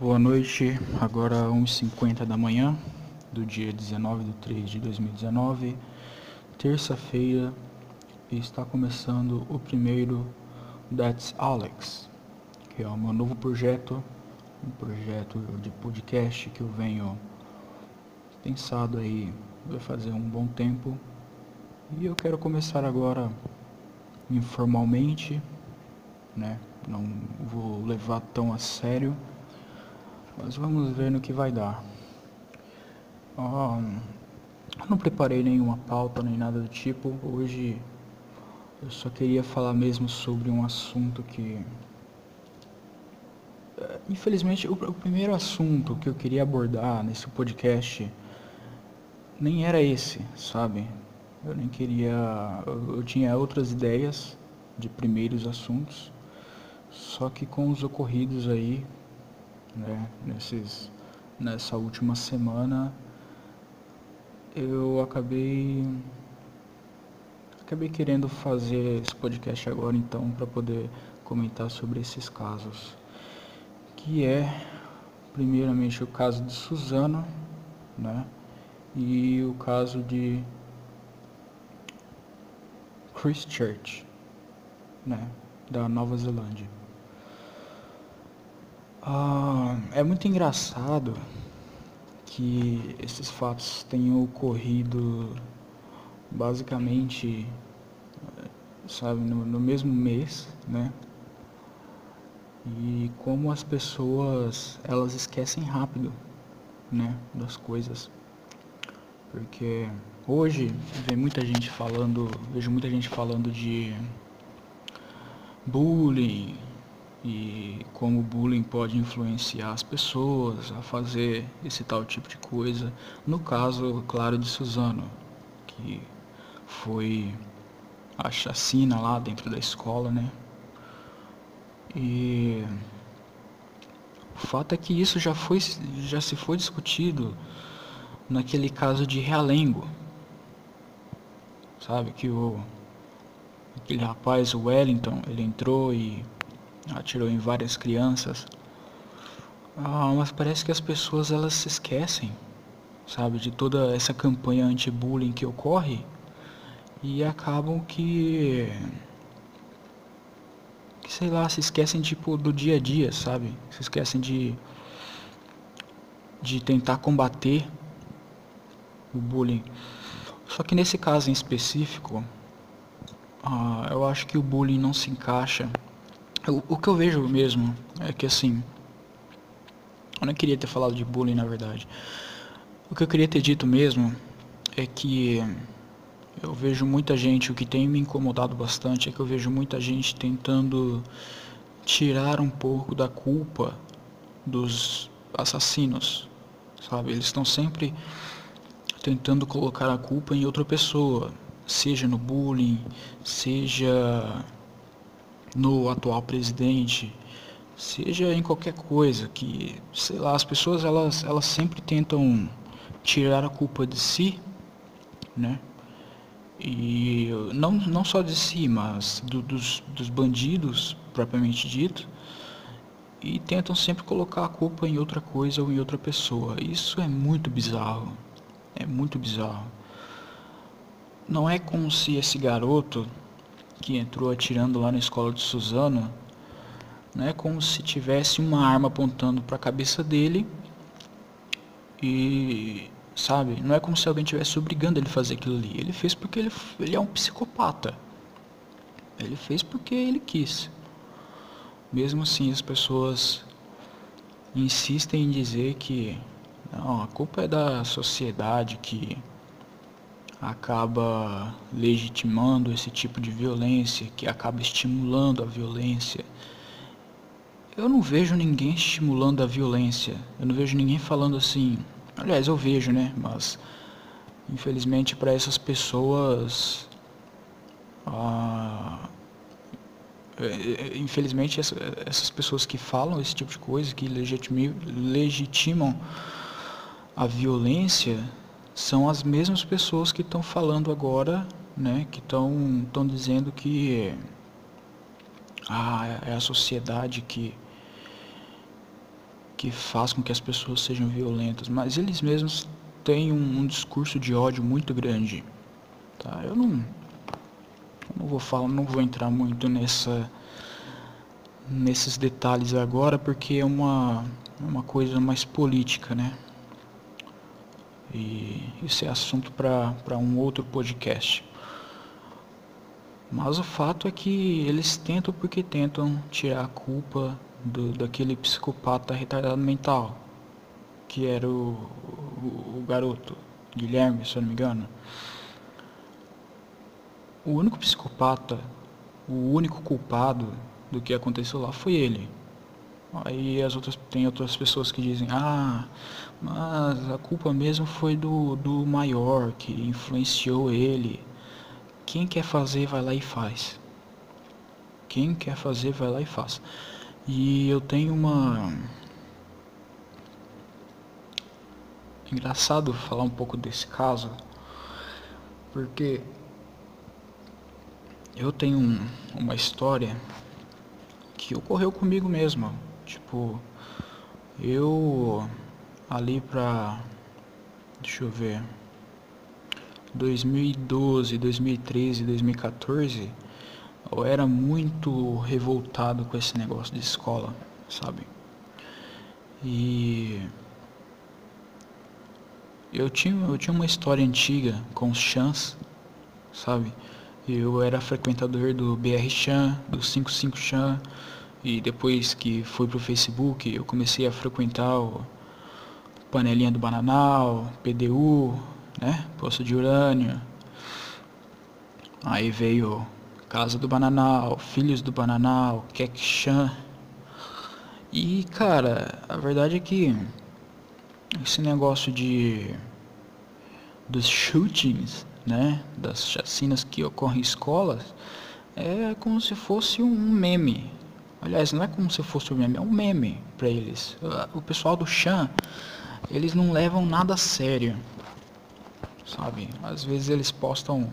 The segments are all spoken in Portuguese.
Boa noite, agora 1h50 da manhã do dia 19 de 3 de 2019, terça-feira, e está começando o primeiro That's Alex, que é o meu novo projeto, um projeto de podcast que eu venho pensado aí vai fazer um bom tempo. E eu quero começar agora informalmente, né? Não vou levar tão a sério mas vamos ver no que vai dar. Oh, não preparei nenhuma pauta nem nada do tipo. Hoje eu só queria falar mesmo sobre um assunto que. Eh, infelizmente, o, o primeiro assunto que eu queria abordar nesse podcast nem era esse, sabe? Eu nem queria. Eu, eu tinha outras ideias de primeiros assuntos, só que com os ocorridos aí né? Nesses, nessa última semana eu acabei acabei querendo fazer esse podcast agora então para poder comentar sobre esses casos que é primeiramente o caso de Suzano né e o caso de Christchurch né da Nova Zelândia ah, é muito engraçado que esses fatos tenham ocorrido basicamente, sabe, no, no mesmo mês, né? E como as pessoas, elas esquecem rápido, né, das coisas. Porque hoje vem muita gente falando, vejo muita gente falando de bullying, e como o bullying pode influenciar as pessoas a fazer esse tal tipo de coisa. No caso, claro, de Suzano, que foi a chacina lá dentro da escola, né? E o fato é que isso já foi já se foi discutido naquele caso de Realengo. Sabe que o aquele rapaz o Wellington, ele entrou e atirou em várias crianças. Ah, mas parece que as pessoas elas se esquecem, sabe, de toda essa campanha anti-bullying que ocorre e acabam que, que sei lá, se esquecem tipo do dia a dia, sabe? Se esquecem de de tentar combater o bullying. Só que nesse caso em específico, ah, eu acho que o bullying não se encaixa o, que eu vejo mesmo é que assim. Eu não queria ter falado de bullying na verdade. O que eu queria ter dito mesmo é que eu vejo muita gente, o que tem me incomodado bastante é que eu vejo muita gente tentando tirar um pouco da culpa dos assassinos, sabe? Eles estão sempre tentando colocar a culpa em outra pessoa, seja no bullying, seja no atual presidente, seja em qualquer coisa que, sei lá, as pessoas elas, elas sempre tentam tirar a culpa de si, né? E não, não só de si, mas do, dos, dos bandidos propriamente dito, e tentam sempre colocar a culpa em outra coisa ou em outra pessoa. Isso é muito bizarro. É muito bizarro. Não é como se esse garoto que entrou atirando lá na escola de Suzano, né, como se tivesse uma arma apontando para a cabeça dele e sabe, não é como se alguém tivesse obrigando ele a fazer aquilo ali. Ele fez porque ele, ele é um psicopata. Ele fez porque ele quis. Mesmo assim, as pessoas insistem em dizer que não, a culpa é da sociedade que acaba legitimando esse tipo de violência, que acaba estimulando a violência. Eu não vejo ninguém estimulando a violência. Eu não vejo ninguém falando assim. Aliás, eu vejo, né? Mas infelizmente para essas pessoas ah, é, é, infelizmente essas pessoas que falam esse tipo de coisa que legitimam a violência são as mesmas pessoas que estão falando agora, né, que estão estão dizendo que ah, é a sociedade que que faz com que as pessoas sejam violentas, mas eles mesmos têm um, um discurso de ódio muito grande. Tá? Eu não, não vou falar, não vou entrar muito nessa nesses detalhes agora porque é uma uma coisa mais política, né? E isso é assunto para um outro podcast. Mas o fato é que eles tentam porque tentam tirar a culpa do, daquele psicopata retardado mental, que era o, o, o garoto, Guilherme, se eu não me engano. O único psicopata, o único culpado do que aconteceu lá foi ele. Aí as outras tem outras pessoas que dizem, ah, mas a culpa mesmo foi do, do maior que influenciou ele. Quem quer fazer vai lá e faz. Quem quer fazer vai lá e faz. E eu tenho uma. Engraçado falar um pouco desse caso, porque eu tenho um, uma história que ocorreu comigo mesmo. Tipo, eu ali pra. Deixa eu ver. 2012, 2013, 2014 eu era muito revoltado com esse negócio de escola, sabe? E eu tinha, eu tinha uma história antiga com os chans, sabe? Eu era frequentador do BR Chan, do 55 Chan, e depois que fui pro Facebook, eu comecei a frequentar o Panelinha do Bananal, PDU, né? Poço de Urânio. Aí veio Casa do Bananal, Filhos do Bananal, Kekshan. E, cara, a verdade é que esse negócio de dos shootings, né, das chacinas que ocorrem em escolas, é como se fosse um meme. Aliás, não é como se fosse um meme, é um meme para eles. O pessoal do Chan, eles não levam nada a sério. Sabe? Às vezes eles postam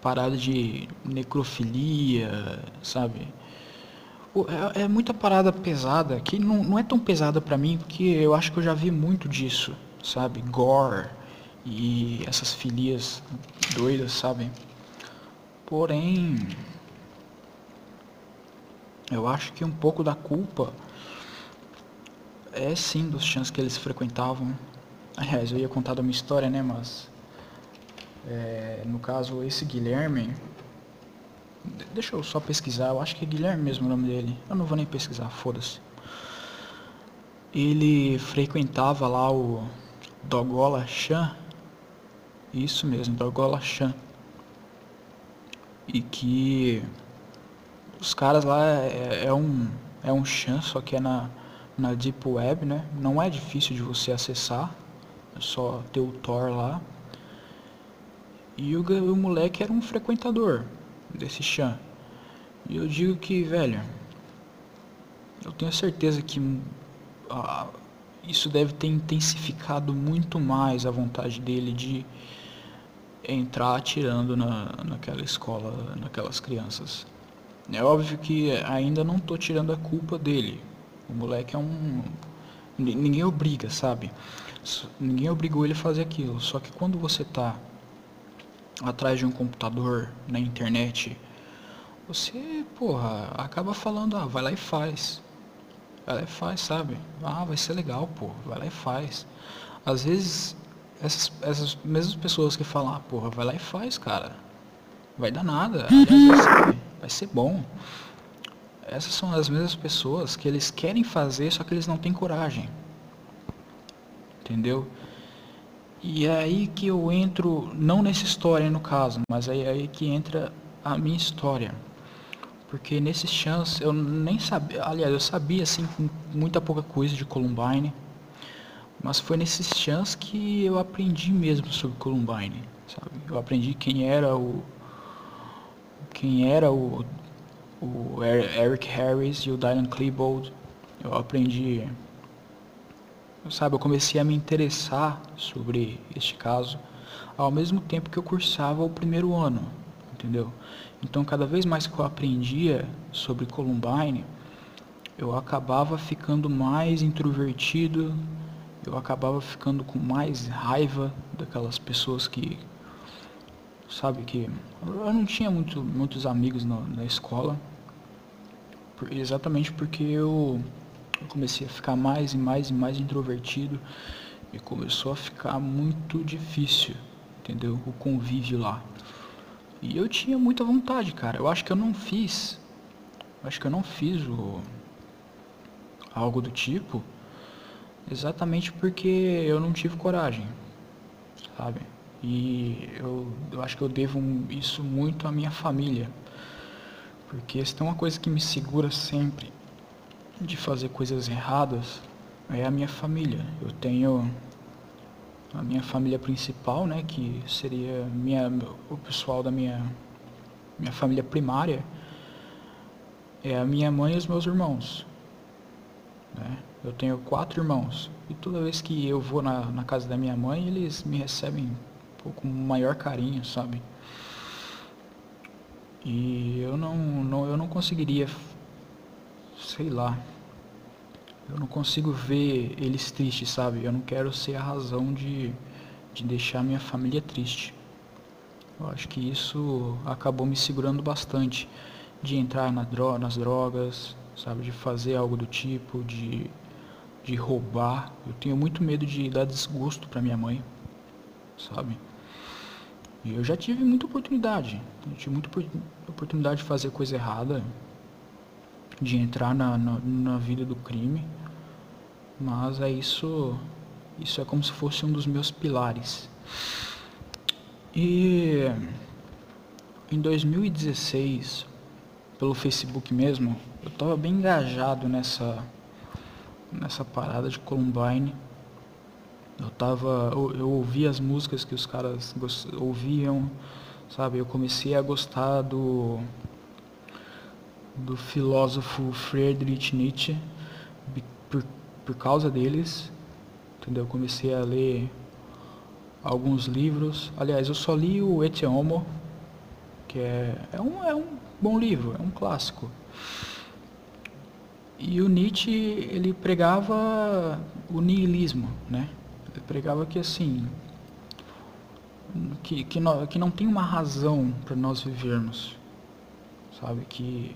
parada de necrofilia, sabe? É, é, muita parada pesada, que não, não é tão pesada para mim, porque eu acho que eu já vi muito disso, sabe? Gore e essas filias doidas, sabe? Porém, eu acho que um pouco da culpa é sim dos chãs que eles frequentavam. Aliás, eu ia contar da minha história, né? Mas é, no caso, esse Guilherme. Deixa eu só pesquisar, eu acho que é Guilherme mesmo o nome dele. Eu não vou nem pesquisar, foda-se. Ele frequentava lá o Dogola Chan. Isso mesmo, Dogola Chan. E que os caras lá é, é um é um chan, só que é na, na Deep Web, né? Não é difícil de você acessar, é só ter o Tor lá. E o, o moleque era um frequentador desse chã. E eu digo que, velho, eu tenho certeza que ah, isso deve ter intensificado muito mais a vontade dele de entrar atirando na, naquela escola, naquelas crianças. É óbvio que ainda não tô tirando a culpa dele. O moleque é um. Ninguém obriga, sabe? Ninguém obrigou ele a fazer aquilo. Só que quando você tá atrás de um computador na internet, você, porra, acaba falando, ah, vai lá e faz. Vai lá e faz, sabe? Ah, vai ser legal, pô, vai lá e faz. Às vezes, essas, essas mesmas pessoas que falam, ah, porra, vai lá e faz, cara. Vai dar nada. Aliás, vai ser, vai ser bom. Essas são as mesmas pessoas que eles querem fazer, só que eles não têm coragem. Entendeu? E é aí que eu entro, não nessa história no caso, mas é aí que entra a minha história. Porque nesse chance eu nem sabia, aliás, eu sabia assim muita pouca coisa de Columbine, mas foi nesse chance que eu aprendi mesmo sobre Columbine, sabe? Eu aprendi quem era o quem era o, o Eric Harris e o Dylan Klebold. Eu aprendi sabe, eu comecei a me interessar sobre este caso ao mesmo tempo que eu cursava o primeiro ano, entendeu? Então, cada vez mais que eu aprendia sobre Columbine, eu acabava ficando mais introvertido, eu acabava ficando com mais raiva daquelas pessoas que sabe que eu não tinha muito, muitos amigos na, na escola exatamente porque eu, comecei a ficar mais e mais e mais introvertido e começou a ficar muito difícil, entendeu? O convívio lá. E eu tinha muita vontade, cara. Eu acho que eu não fiz. Acho que eu não fiz o algo do tipo exatamente porque eu não tive coragem, sabe? E eu, eu acho que eu devo isso muito à minha família. Porque se tem uma coisa que me segura sempre de fazer coisas erradas, é a minha família. Eu tenho a minha família principal, né, que seria minha, o pessoal da minha, minha família primária, é a minha mãe e os meus irmãos. Né? Eu tenho quatro irmãos e toda vez que eu vou na, na casa da minha mãe, eles me recebem com maior carinho, sabe? E eu não, não, eu não conseguiria, sei lá, eu não consigo ver eles tristes, sabe? Eu não quero ser a razão de, de deixar minha família triste. Eu acho que isso acabou me segurando bastante de entrar na dro nas drogas, sabe? De fazer algo do tipo, de, de roubar. Eu tenho muito medo de dar desgosto para minha mãe, sabe? E eu já tive muita oportunidade. Eu tive muita oportunidade de fazer coisa errada, de entrar na, na, na, vida do crime. Mas é isso. Isso é como se fosse um dos meus pilares. E em 2016, pelo Facebook mesmo, eu estava bem engajado nessa nessa parada de Columbine eu tava. Eu, eu ouvia as músicas que os caras ouviam, sabe? Eu comecei a gostar do. do filósofo Friedrich Nietzsche por, por causa deles. Entendeu? Eu comecei a ler alguns livros. Aliás, eu só li o Et Homo, que é, é, um, é um bom livro, é um clássico. E o Nietzsche, ele pregava o niilismo, né? Pregava que assim que, que, não, que não tem uma razão para nós vivermos, sabe? Que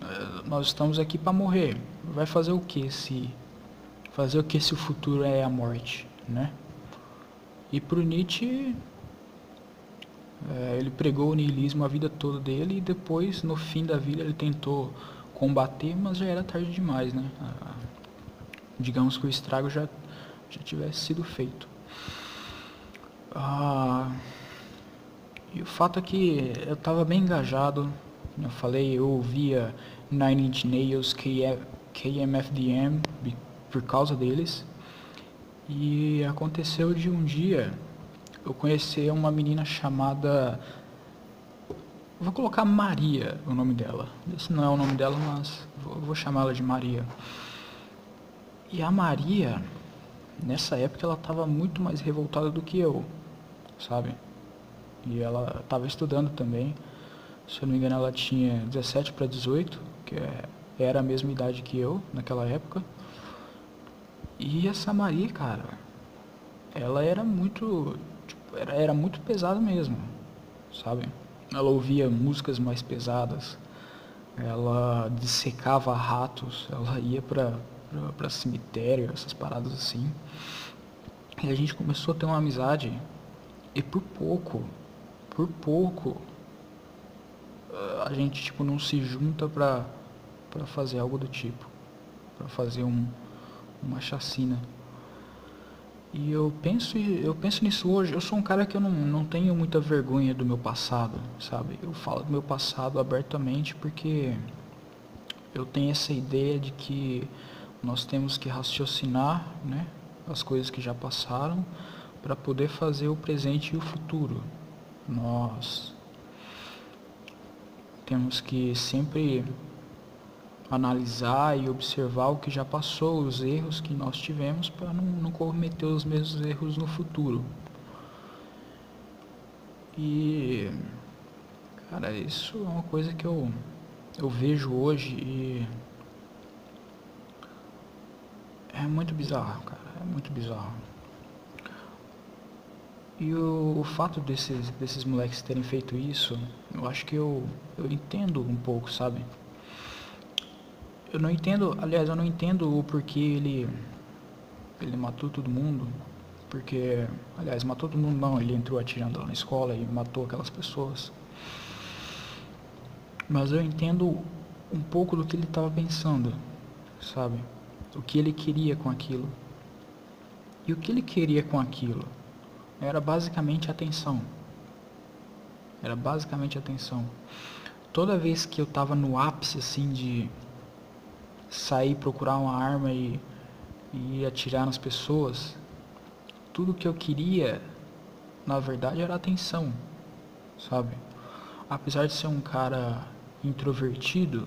eh, nós estamos aqui para morrer. Vai fazer o que se fazer o que se o futuro é a morte, né? E o Nietzsche é, ele pregou o niilismo a vida toda dele e depois no fim da vida ele tentou combater, mas já era tarde demais, né? Ah, digamos que o estrago já já tivesse sido feito. Ah, e o fato é que eu estava bem engajado, eu falei, eu ouvia Nine Inch Nails, KMFDM, por causa deles. E aconteceu de um dia eu conhecer uma menina chamada. Vou colocar Maria o nome dela. Esse não é o nome dela, mas vou chamá-la de Maria. E a Maria, nessa época ela estava muito mais revoltada do que eu, sabe? E ela estava estudando também. Se eu não me engano, ela tinha 17 para 18, que é, era a mesma idade que eu naquela época. E essa Maria, cara, ela era muito, tipo, era, era muito pesada mesmo, sabe? Ela ouvia músicas mais pesadas, ela dissecava ratos, ela ia para para cemitério, essas paradas assim. E a gente começou a ter uma amizade e por pouco, por pouco, eh, a gente tipo não se junta pra, pra fazer algo do tipo, pra fazer um, uma chacina. E eu penso, eu penso nisso hoje, eu sou um cara que eu não, não tenho muita vergonha do meu passado, sabe? Eu falo do meu passado abertamente porque eu tenho essa ideia de que nós temos que raciocinar né, as coisas que já passaram para poder fazer o presente e o futuro. Nós temos que sempre analisar e observar o que já passou, os erros que nós tivemos para não, não cometer os mesmos erros no futuro. E cara, isso é uma coisa que eu, eu vejo hoje e muito bizarro, cara. É muito bizarro. E o, o, fato desses, desses moleques terem feito isso, eu acho que eu, eu entendo um pouco, sabe? Eu não entendo, aliás, eu não entendo o porquê ele, ele matou todo mundo. Porque, aliás, matou todo mundo não, ele entrou atirando lá na escola e matou aquelas pessoas. Mas eu entendo um pouco do que ele estava pensando, sabe? O que ele queria com aquilo. E o que ele queria com aquilo? Era basicamente atenção. Era basicamente atenção. Toda vez que eu estava no ápice assim de sair procurar uma arma e, e atirar nas pessoas, tudo que eu queria, na verdade, era atenção, sabe? Apesar de ser um cara introvertido,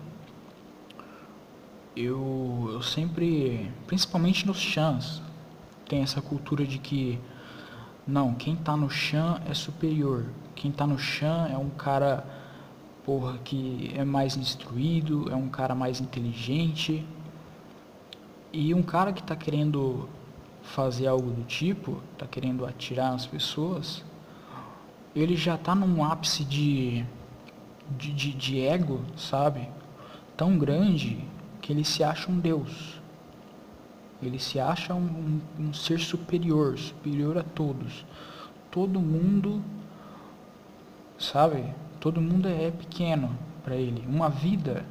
eu, eu sempre, principalmente nos chãs, tem essa cultura de que não, quem tá no chão é superior. Quem tá no chão é um cara porra que é mais instruído, é um cara mais inteligente. E um cara que tá querendo fazer algo do tipo, tá querendo atirar nas pessoas, ele já tá num ápice de de, de, de ego, sabe? Tão grande ele se acha um Deus. Ele se acha um, um, um ser superior, superior a todos. Todo mundo, sabe? Todo mundo é pequeno para ele. Uma vida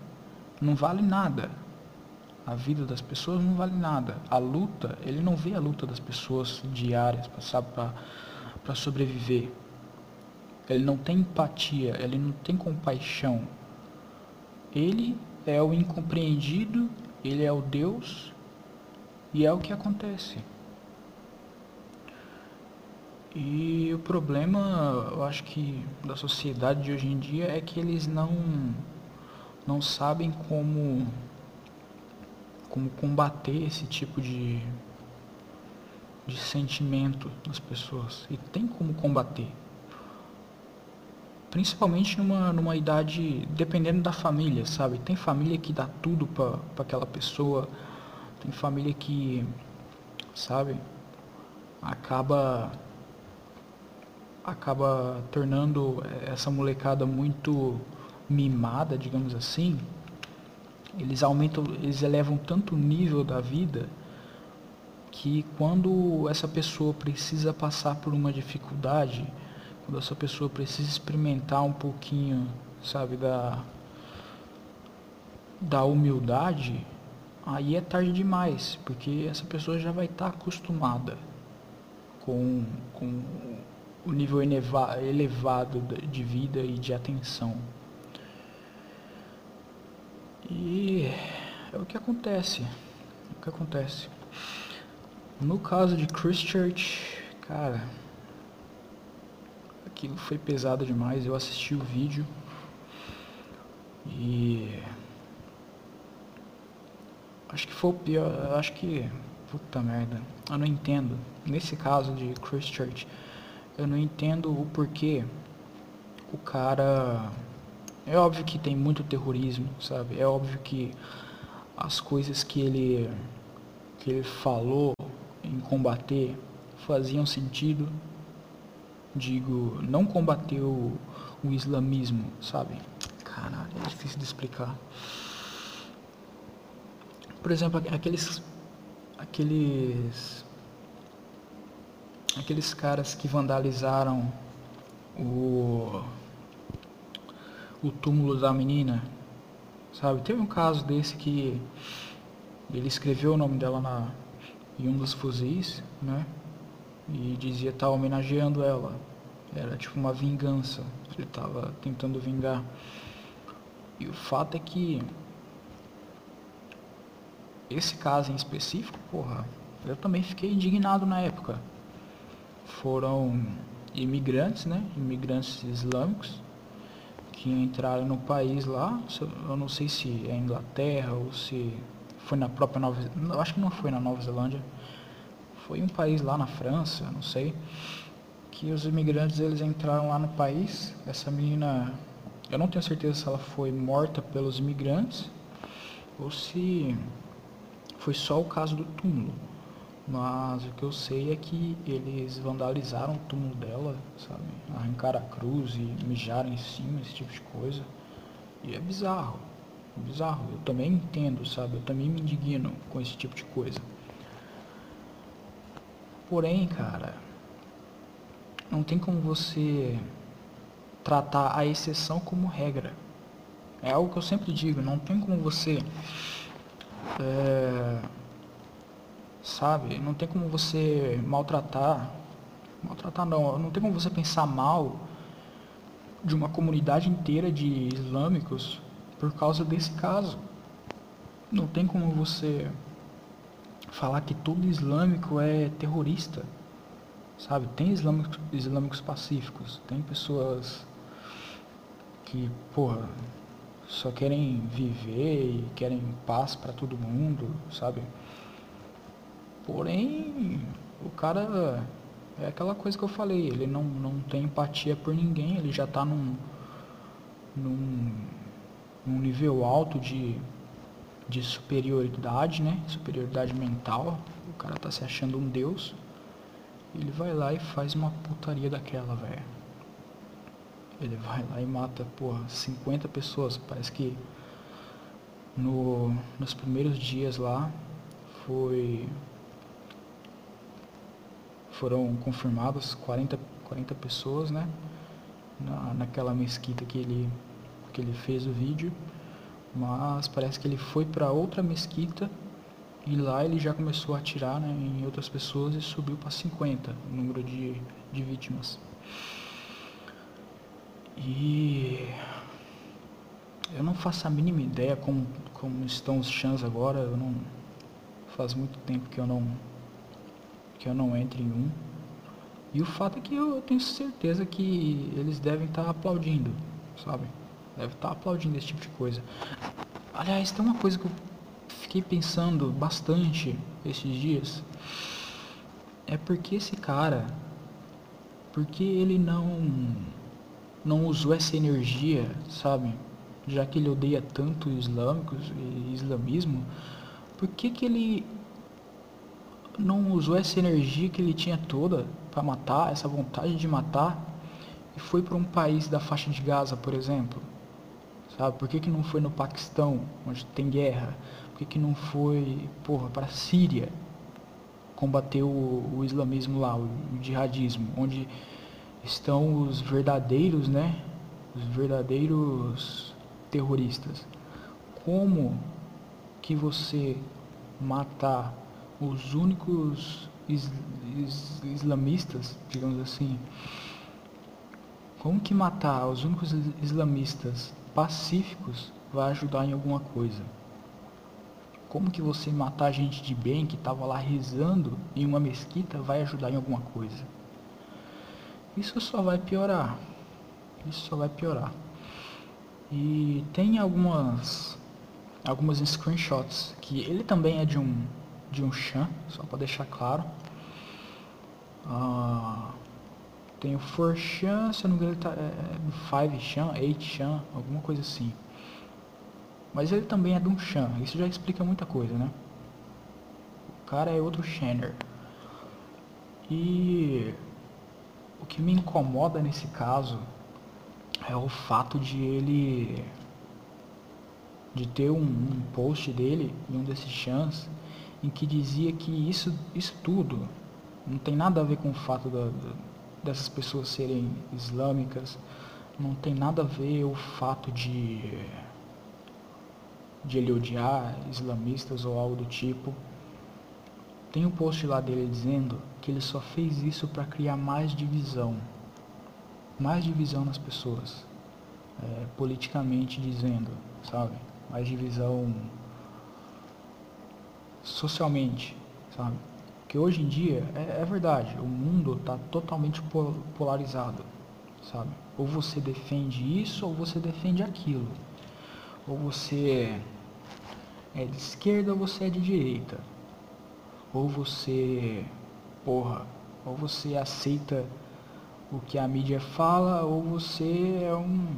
não vale nada. A vida das pessoas não vale nada. A luta, ele não vê a luta das pessoas diárias para sobreviver. Ele não tem empatia, ele não tem compaixão. Ele é o incompreendido, ele é o Deus e é o que acontece. E o problema, eu acho que da sociedade de hoje em dia é que eles não não sabem como como combater esse tipo de de sentimento nas pessoas. E tem como combater principalmente numa, numa idade, dependendo da família, sabe? Tem família que dá tudo para aquela pessoa, tem família que, sabe, acaba acaba tornando essa molecada muito mimada, digamos assim. Eles aumentam, eles elevam tanto o nível da vida que quando essa pessoa precisa passar por uma dificuldade, essa pessoa precisa experimentar um pouquinho, sabe, da da humildade, aí é tarde demais, porque essa pessoa já vai estar tá acostumada com, com o nível elevado de vida e de atenção. E é o que acontece. É o que acontece. No caso de Christchurch, cara, aquilo foi pesado demais. Eu assisti o vídeo e acho que foi o pior, acho que puta merda. Eu não entendo. Nesse caso de Christchurch, eu não entendo o porquê o cara é óbvio que tem muito terrorismo, sabe? É óbvio que as coisas que ele que ele falou em combater faziam sentido, digo, não combateu o islamismo, sabe? Caralho, é difícil de explicar. Por exemplo, aqueles aqueles aqueles caras que vandalizaram o o túmulo da menina, sabe? Teve um caso desse que ele escreveu o nome dela na em um dos fuzis, né? E dizia estar tá homenageando ela. Era tipo uma vingança. Ele estava tentando vingar. E o fato é que esse caso em específico, porra, eu também fiquei indignado na época. Foram imigrantes, né? Imigrantes islâmicos que entraram no país lá. Eu não sei se é Inglaterra ou se foi na própria Nova Acho que não foi na Nova Zelândia foi um país lá na França, não sei, que os imigrantes eles entraram lá no país. Essa menina, eu não tenho certeza se ela foi morta pelos imigrantes ou se foi só o caso do túmulo. Mas o que eu sei é que eles vandalizaram o túmulo dela, sabe? Arrancaram a cruz e mijaram em cima, esse tipo de coisa. E é bizarro, bizarro. Eu também entendo, sabe? Eu também me indigno com esse tipo de coisa. Porém, cara, não tem como você tratar a exceção como regra. É algo que eu sempre digo, não tem como você. É, sabe? Não tem como você maltratar. Maltratar não, não tem como você pensar mal de uma comunidade inteira de islâmicos por causa desse caso. Não tem como você falar que todo islâmico é terrorista. Sabe? Tem islâmicos, islâmicos pacíficos, tem pessoas que, porra, só querem viver e querem paz para todo mundo, sabe? Porém, o cara é aquela coisa que eu falei, ele não, não tem empatia por ninguém, ele já está num, num, num nível alto de, de superioridade, né? Superioridade mental. O cara tá se achando um deus. Ele vai lá e faz uma putaria daquela, velho. Ele vai lá e mata, porra, 50 pessoas. Parece que no, nos primeiros dias lá foi. Foram confirmadas 40, 40 pessoas, né? Na, naquela mesquita que ele, que ele fez o vídeo. Mas parece que ele foi para outra mesquita e lá ele já começou a atirar né, em outras pessoas e subiu para 50 o número de, de vítimas. E eu não faço a mínima ideia como, como estão os chãs agora. Eu não faz muito tempo que eu não que eu não entro em um. E o fato é que eu tenho certeza que eles devem estar tá aplaudindo, sabe? Devem estar tá aplaudindo esse tipo de coisa. Aliás, tem uma coisa que eu fiquei pensando bastante esses dias. É porque esse cara, porque ele não não usou essa energia, sabe? Já que ele odeia tanto islâmicos e islamismo, por que, que ele não usou essa energia que ele tinha toda para matar, essa vontade de matar, e foi para um país da faixa de Gaza, por exemplo? Sabe? Por que, que não foi no Paquistão, onde tem guerra? Por que, que não foi, porra, para a Síria combater o, o islamismo lá, o, o jihadismo, onde estão os verdadeiros, né? Os verdadeiros terroristas. Como que você matar os únicos is, is, islamistas, digamos assim, como que matar os únicos islamistas pacíficos vai ajudar em alguma coisa? Como que você matar gente de bem que estava lá rezando em uma mesquita vai ajudar em alguma coisa? Isso só vai piorar. Isso só vai piorar. E tem algumas algumas screenshots que ele também é de um de um chan, só para deixar claro. Ah, tem o 4chan, se eu não me engano tá, é, 5chan, é 8chan, alguma coisa assim. Mas ele também é de um chan, isso já explica muita coisa, né? O cara é outro Shanner. E o que me incomoda nesse caso é o fato de ele de ter um, um post dele em um desses chans em que dizia que isso, isso tudo não tem nada a ver com o fato da, dessas pessoas serem islâmicas, não tem nada a ver o fato de, de ele odiar islamistas ou algo do tipo. Tem um post lá dele dizendo que ele só fez isso para criar mais divisão. Mais divisão nas pessoas. É, politicamente dizendo, sabe? Mais divisão socialmente, sabe? Que hoje em dia, é, é verdade, o mundo está totalmente polarizado, sabe? Ou você defende isso ou você defende aquilo. Ou você é de esquerda ou você é de direita ou você, porra, ou você aceita o que a mídia fala, ou você é um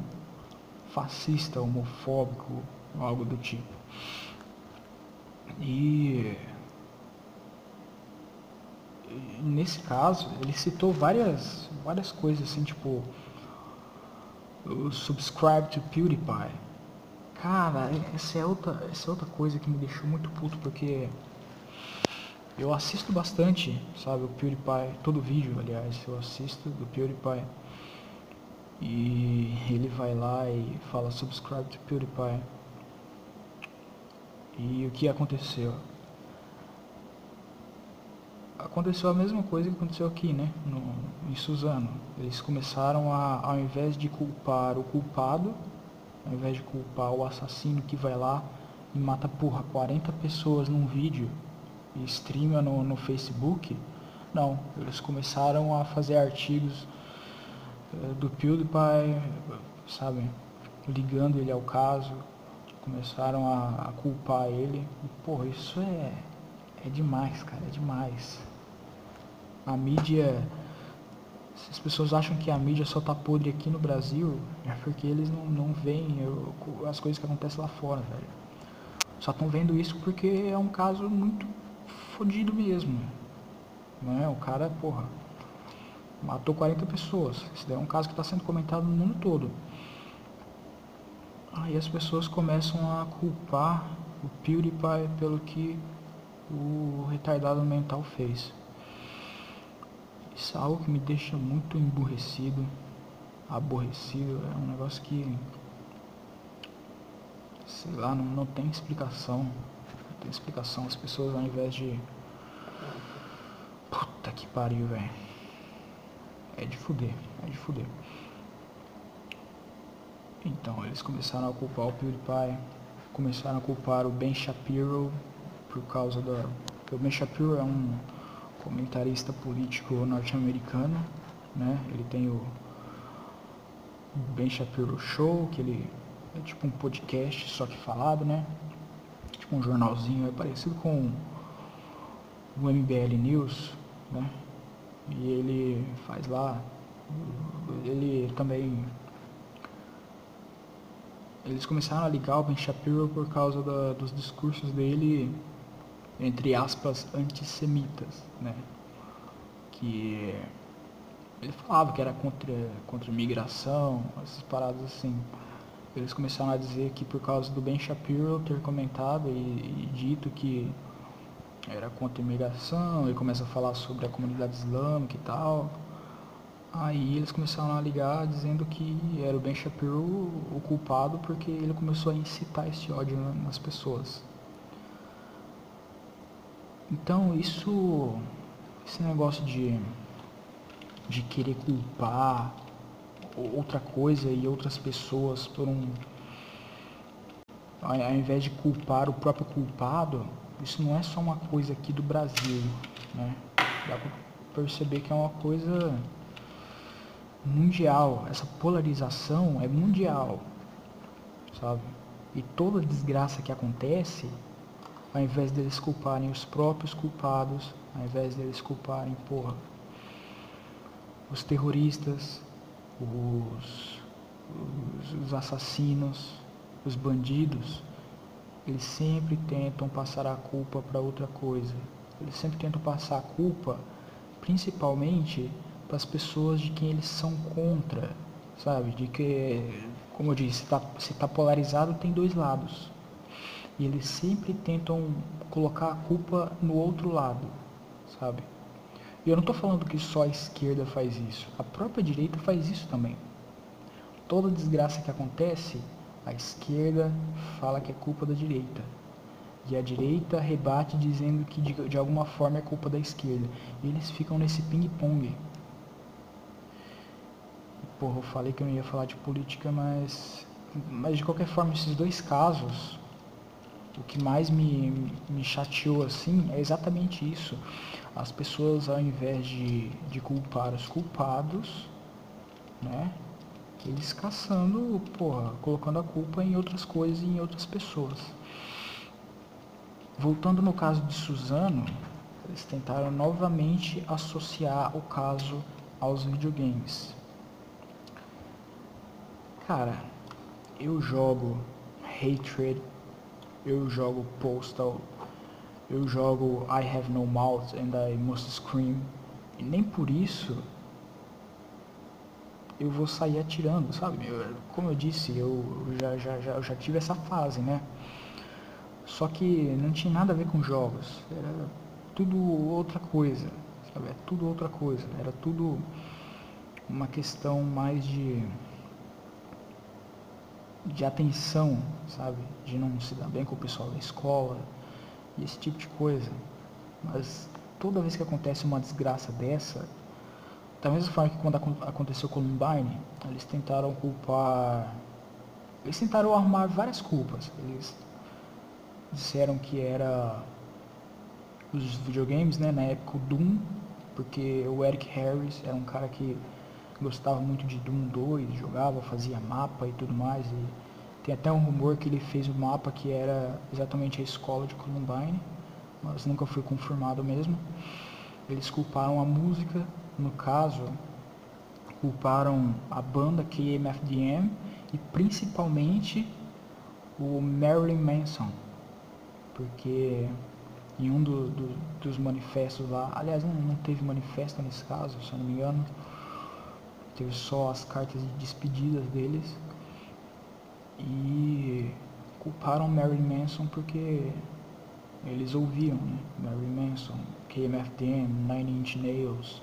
fascista, homofóbico, algo do tipo. E nesse caso, ele citou várias, várias coisas assim, tipo, subscribe to PewDiePie. Cara, essa é outra, essa é outra coisa que me deixou muito puto, porque eu assisto bastante, sabe, o PewDiePie, todo vídeo, aliás, eu assisto do PewDiePie. E ele vai lá e fala subscribe to PewDiePie. E o que aconteceu? Aconteceu a mesma coisa que aconteceu aqui, né? No, em Suzano. Eles começaram a, ao invés de culpar o culpado, ao invés de culpar o assassino que vai lá e mata porra 40 pessoas num vídeo e streama no, no Facebook, não, eles começaram a fazer artigos uh, do PewDiePie, sabe, ligando ele ao caso, começaram a, a culpar ele. E, porra, isso é, é demais, cara, é demais. A mídia. Se as pessoas acham que a mídia só tá podre aqui no Brasil, é porque eles não, não veem as coisas que acontecem lá fora, velho. Só estão vendo isso porque é um caso muito fodido mesmo. Não é? O cara, porra, matou 40 pessoas. Isso daí é um caso que está sendo comentado no mundo todo. Aí as pessoas começam a culpar o PewDiePie pelo que o retardado mental fez. Isso é algo que me deixa muito emburrecido, aborrecido. É um negócio que, sei lá, não, não tem explicação. Não tem explicação. As pessoas ao invés de. Puta que pariu, velho. É de fuder, é de fuder. Então, eles começaram a culpar o PewDiePie, começaram a culpar o Ben Shapiro por causa da... O Ben Shapiro é um comentarista político norte-americano, né? Ele tem o Ben Shapiro Show, que ele é tipo um podcast, só que falado, né? Tipo um jornalzinho, é parecido com o MBL News, né? E ele faz lá, ele também eles começaram a ligar o Ben Shapiro por causa da, dos discursos dele, entre aspas, antissemitas, né? Que ele falava que era contra, contra imigração, essas paradas assim. Eles começaram a dizer que por causa do Ben Shapiro ter comentado e, e dito que era contra imigração, ele começa a falar sobre a comunidade islâmica e tal. Aí eles começaram a ligar dizendo que era o Ben Shapiro o culpado porque ele começou a incitar esse ódio nas pessoas. Então isso, esse negócio de, de querer culpar outra coisa e outras pessoas por um. Ao invés de culpar o próprio culpado, isso não é só uma coisa aqui do Brasil, né? Dá pra perceber que é uma coisa mundial, essa polarização é mundial, sabe? E toda desgraça que acontece, ao invés deles culparem os próprios culpados, ao invés deles culparem, porra, os terroristas, os, os, os assassinos, os bandidos, eles sempre tentam passar a culpa para outra coisa. Eles sempre tentam passar a culpa, principalmente para as pessoas de quem eles são contra, sabe? De que, como eu disse, se está tá polarizado tem dois lados. E eles sempre tentam colocar a culpa no outro lado, sabe? E eu não estou falando que só a esquerda faz isso. A própria direita faz isso também. Toda desgraça que acontece, a esquerda fala que é culpa da direita. E a direita rebate dizendo que de, de alguma forma é culpa da esquerda. E eles ficam nesse ping-pong porra, eu falei que eu não ia falar de política, mas, mas de qualquer forma, esses dois casos, o que mais me, me chateou assim é exatamente isso. As pessoas, ao invés de, de culpar os culpados, né, eles caçando, porra, colocando a culpa em outras coisas e em outras pessoas. Voltando no caso de Suzano, eles tentaram novamente associar o caso aos videogames. Cara, eu jogo Hatred, eu jogo Postal, eu jogo I Have No Mouth and I Must Scream nem por isso eu vou sair atirando, sabe? Eu, como eu disse, eu já, já, já, eu já tive essa fase, né? Só que não tinha nada a ver com jogos, era tudo outra coisa, sabe? É tudo outra coisa, era tudo uma questão mais de de atenção, sabe? De não se dar bem com o pessoal da escola e esse tipo de coisa. Mas toda vez que acontece uma desgraça dessa, da mesma forma que quando aconteceu com Columbine, eles tentaram culpar. Eles tentaram arrumar várias culpas. Eles disseram que era os videogames, né? Na época o Doom, porque o Eric Harris era um cara que gostava muito de Doom 2, jogava, fazia mapa e tudo mais. E tem até um rumor que ele fez o mapa que era exatamente a escola de Columbine, mas nunca foi confirmado mesmo. Eles culparam a música no caso, culparam a banda KMFDM e principalmente o Marilyn Manson, porque em um do, do, dos manifestos lá, aliás, não, não, teve manifesto nesse caso, se eu não me engano, teve só as cartas de despedidas deles e culparam Marilyn Manson porque eles ouviam, né? Marilyn Manson, KMFDM, Nine Inch Nails,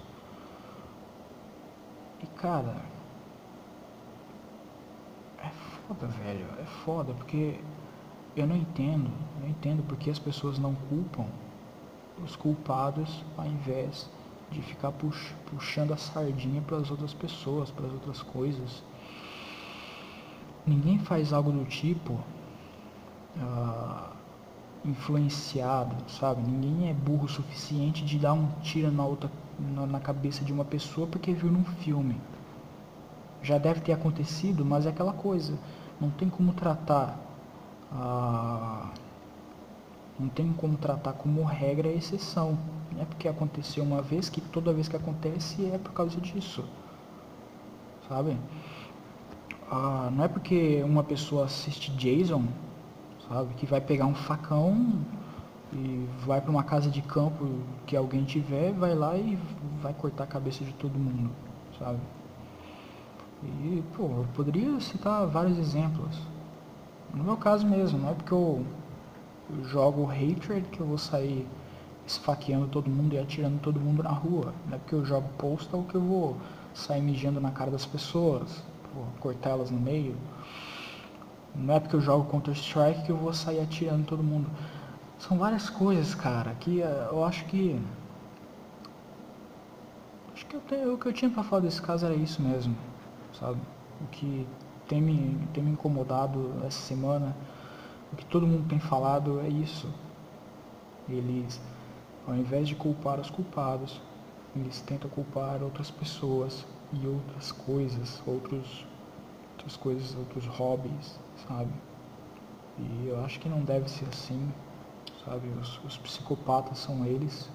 e cara, é foda, velho. É foda porque eu não entendo, não entendo porque as pessoas não culpam os culpados ao invés de ficar pux, puxando a sardinha para as outras pessoas, para as outras coisas. Ninguém faz algo do tipo uh, influenciado, sabe? Ninguém é burro o suficiente de dar um tiro na outra na, na cabeça de uma pessoa porque viu num filme. Já deve ter acontecido, mas é aquela coisa. Não tem como tratar. Ah, não tem como tratar como regra a exceção. Não é porque aconteceu uma vez que toda vez que acontece é por causa disso. Sabe? Ah, não é porque uma pessoa assiste Jason, sabe, que vai pegar um facão e vai para uma casa de campo que alguém tiver, vai lá e vai cortar a cabeça de todo mundo, sabe? E, pô, eu poderia citar vários exemplos. No meu caso mesmo, não é porque eu, jogo Hatred que eu vou sair esfaqueando todo mundo e atirando todo mundo na rua. Não é porque eu jogo Postal que eu vou sair mijando na cara das pessoas, cortá-las no meio. Não é porque eu jogo Counter-Strike que eu vou sair atirando todo mundo. São várias coisas, cara, que eh, eu acho que. Acho que eu tenho, o que eu tinha pra falar desse caso era isso mesmo, sabe? O que tem me, tem me incomodado essa semana, o que todo mundo tem falado é isso. Eles, ao invés de culpar os culpados, eles tentam culpar outras pessoas e outras coisas, outros, outras coisas, outros hobbies, sabe? E eu acho que não deve ser assim sabe? Os, os psicopatas são eles,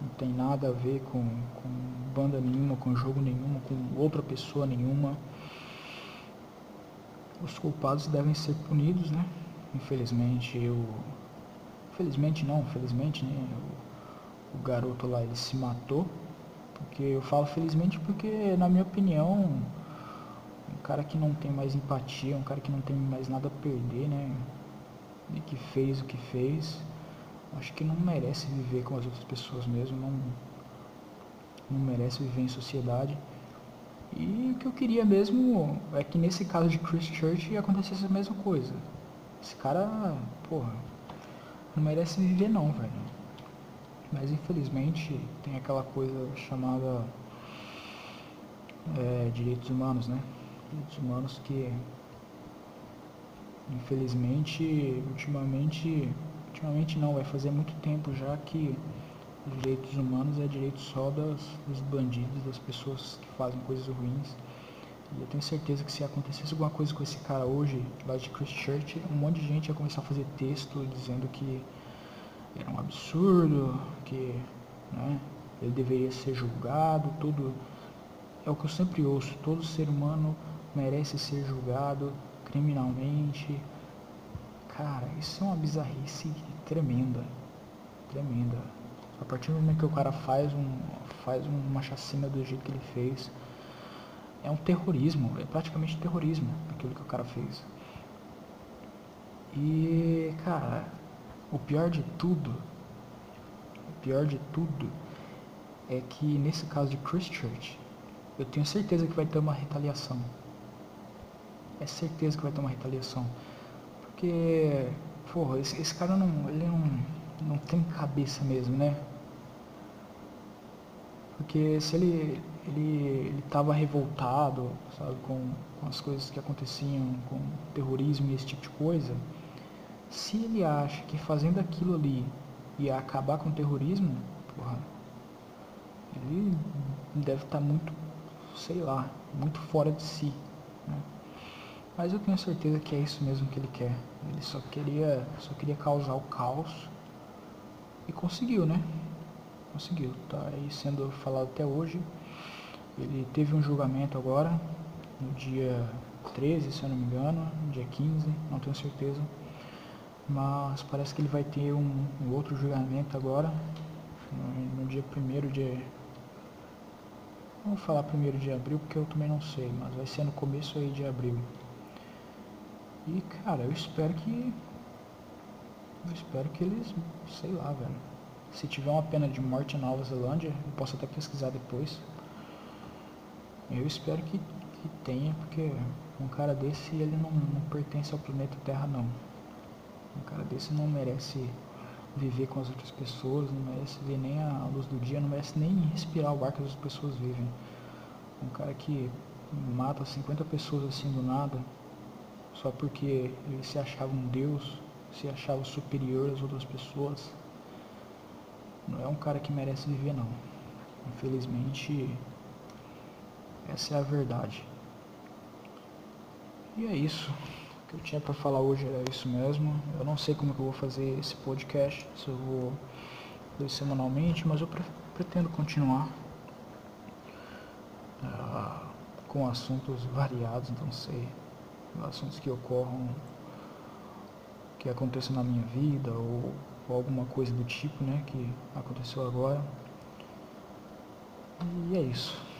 não tem nada a ver com, com banda nenhuma, com jogo nenhuma, com outra pessoa nenhuma. Os culpados devem ser punidos, né? Infelizmente eu. Infelizmente não, felizmente, né? O, o garoto lá ele se matou. Porque eu falo felizmente porque na minha opinião um cara que não tem mais empatia, um cara que não tem mais nada a perder, né? e que fez o que fez, acho que não merece viver com as outras pessoas mesmo, não, não merece viver em sociedade. E o que eu queria mesmo é que nesse caso de Chris Church acontecesse a mesma coisa. Esse cara, porra, não merece viver não, velho. Mas infelizmente tem aquela coisa chamada é, direitos humanos, né? Direitos humanos que Infelizmente, ultimamente, ultimamente não, vai fazer muito tempo já que os direitos humanos é direito só das, dos bandidos, das pessoas que fazem coisas ruins. E eu tenho certeza que se acontecesse alguma coisa com esse cara hoje, lá de Christchurch, um monte de gente ia começar a fazer texto dizendo que era um absurdo, que né, ele deveria ser julgado, tudo. É o que eu sempre ouço, todo ser humano merece ser julgado, criminalmente. Cara, isso é uma bizarrice tremenda. Tremenda. A partir do momento que o cara faz, um, faz uma chacina do jeito que ele fez, é um terrorismo, é praticamente terrorismo aquilo que o cara fez. E, cara, o pior de tudo, o pior de tudo é que nesse caso de Christchurch, eu tenho certeza que vai ter uma retaliação. É certeza que vai ter uma retaliação. Porque, porra, esse, esse cara não, ele não, não tem cabeça mesmo, né? Porque se ele ele estava revoltado, sabe, com, com as coisas que aconteciam, com terrorismo e esse tipo de coisa, se ele acha que fazendo aquilo ali ia acabar com o terrorismo, porra, ele deve estar tá muito, sei lá, muito fora de si. Né? Mas eu tenho certeza que é isso mesmo que ele quer. Ele só queria, só queria causar o caos e conseguiu, né? Conseguiu. Tá aí sendo falado até hoje. Ele teve um julgamento agora, no dia 13, se eu não me engano, no dia 15, não tenho certeza. Mas parece que ele vai ter um, um outro julgamento agora, no, no dia 1 de Vamos falar primeiro de abril porque eu também não sei, mas vai ser no começo aí de abril. E cara, eu espero que. Eu espero que eles. sei lá, velho. Se tiver uma pena de morte na Nova Zelândia, eu posso até pesquisar depois. Eu espero que, que tenha, porque um cara desse ele não, não pertence ao planeta Terra não. Um cara desse não merece viver com as outras pessoas, não merece ver nem a luz do dia, não merece nem respirar o ar que as pessoas vivem. Um cara que mata 50 pessoas assim do nada, só porque ele se achava um deus, se achava superior às outras pessoas. Não é um cara que merece viver não. Infelizmente, essa é a verdade. E é isso que eu tinha para falar hoje era isso mesmo. Eu não sei como que eu vou fazer esse podcast, se eu vou fazer semanalmente, mas eu pretendo continuar uh, com assuntos variados, não sei, assuntos que ocorram, que aconteçam na minha vida ou, ou alguma coisa do tipo, né, que aconteceu agora. E é isso.